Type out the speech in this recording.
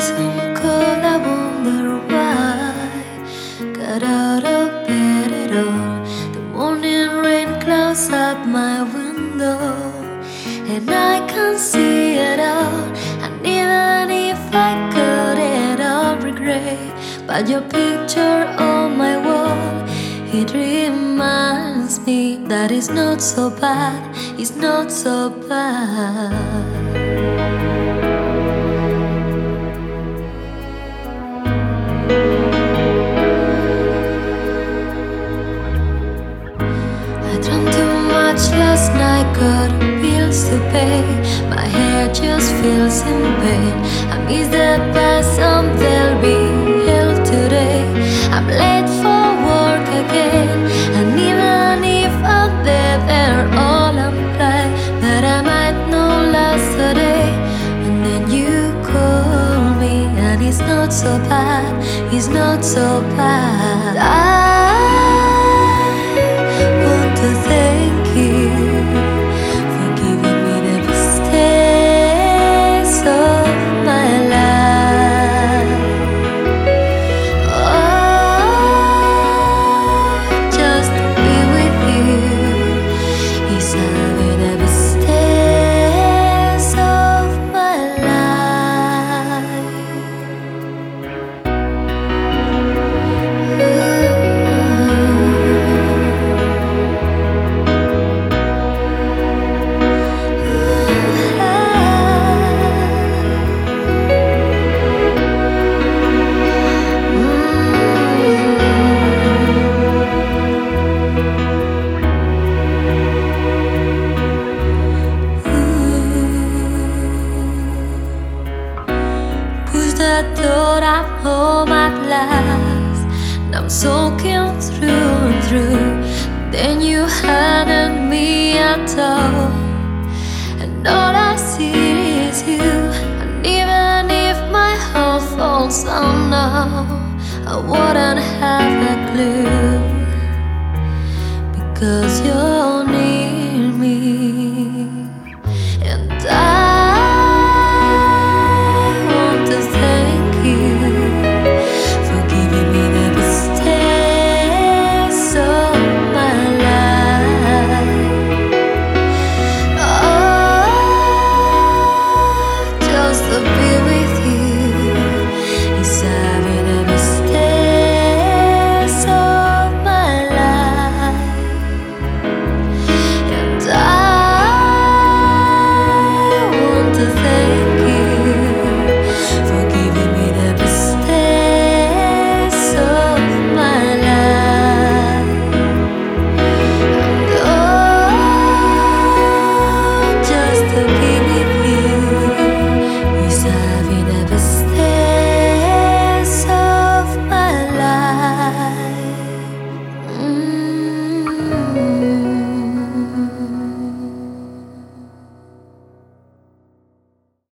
isn't cold, I wonder why. Got out of bed at all. The morning rain clouds up my window, and I can't see it all. And even if I could, it all regret. But your picture on my wall, it reminds me that it's not so bad, it's not so bad. Drank too much last night, got bills to pay. My hair just feels in pain. I miss the past, some will be held today. I'm late for work again, and even if I'm there, they're all unplanned. But I might not last a day, and then you call me, and it's not so bad. It's not so bad. I soaking through and through. Then you handed me a door, and all I see is you. And even if my heart falls down I wouldn't have a clue. Because you're